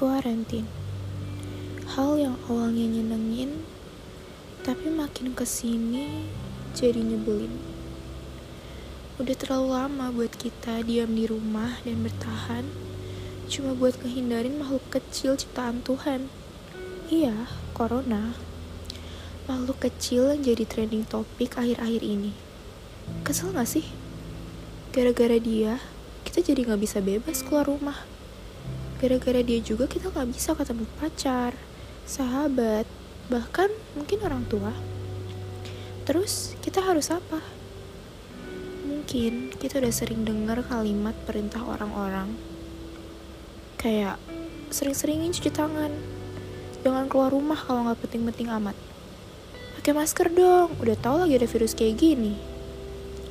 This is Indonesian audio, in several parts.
Kuarantin Hal yang awalnya nyenengin Tapi makin ke sini jadi nyebelin. Udah terlalu lama buat kita diam di rumah dan bertahan Cuma buat ngehindarin makhluk kecil ciptaan Tuhan. Iya, Corona. Makhluk kecil yang jadi trending topik akhir-akhir ini. Kesel gak sih? Gara-gara dia, kita jadi gak bisa bebas keluar rumah Gara-gara dia juga kita gak bisa ketemu pacar, sahabat, bahkan mungkin orang tua. Terus kita harus apa? Mungkin kita udah sering dengar kalimat perintah orang-orang. Kayak sering-seringin cuci tangan. Jangan keluar rumah kalau nggak penting-penting amat. Pakai masker dong, udah tau lagi ada virus kayak gini.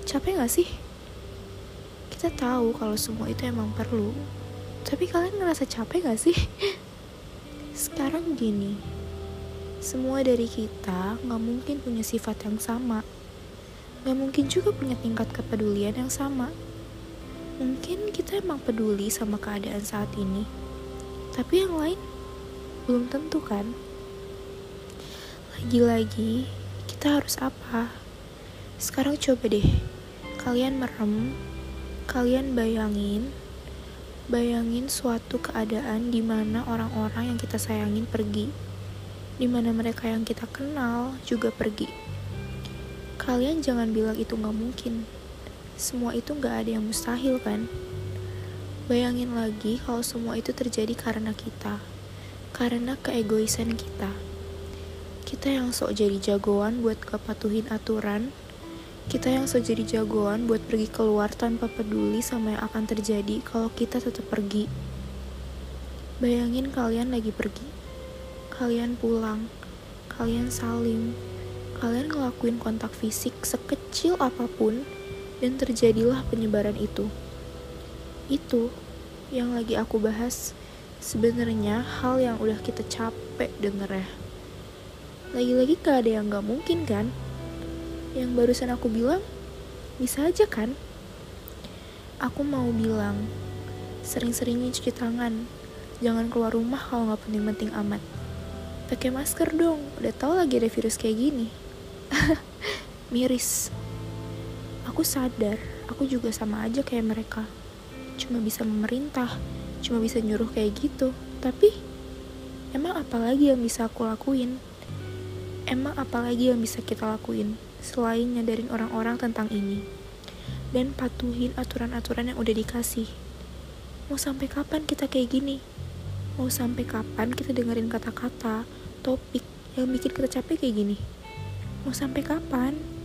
Capek gak sih? Kita tahu kalau semua itu emang perlu, tapi kalian ngerasa capek gak sih? Sekarang gini, semua dari kita gak mungkin punya sifat yang sama. Gak mungkin juga punya tingkat kepedulian yang sama. Mungkin kita emang peduli sama keadaan saat ini, tapi yang lain belum tentu kan? Lagi-lagi, kita harus apa? Sekarang coba deh, kalian merem, kalian bayangin Bayangin suatu keadaan di mana orang-orang yang kita sayangin pergi, di mana mereka yang kita kenal juga pergi. Kalian jangan bilang itu gak mungkin. Semua itu gak ada yang mustahil kan? Bayangin lagi kalau semua itu terjadi karena kita, karena keegoisan kita. Kita yang sok jadi jagoan buat kepatuhin aturan, kita yang jadi jagoan buat pergi keluar tanpa peduli sama yang akan terjadi kalau kita tetap pergi. Bayangin kalian lagi pergi. Kalian pulang. Kalian salim. Kalian ngelakuin kontak fisik sekecil apa pun dan terjadilah penyebaran itu. Itu yang lagi aku bahas sebenarnya hal yang udah kita capek denger ya. Lagi-lagi gak ada yang gak mungkin kan? Yang barusan aku bilang bisa aja kan? Aku mau bilang, sering-seringnya cuci tangan. Jangan keluar rumah kalau nggak penting-penting amat. Pakai masker dong, udah tau lagi ada virus kayak gini. Miris. Aku sadar, aku juga sama aja kayak mereka. Cuma bisa memerintah, cuma bisa nyuruh kayak gitu. Tapi, emang apa lagi yang bisa aku lakuin? Emang apa lagi yang bisa kita lakuin? Selain nyadarin orang-orang tentang ini dan patuhin aturan-aturan yang udah dikasih. Mau sampai kapan kita kayak gini? Mau sampai kapan kita dengerin kata-kata, topik yang bikin kita capek kayak gini? Mau sampai kapan?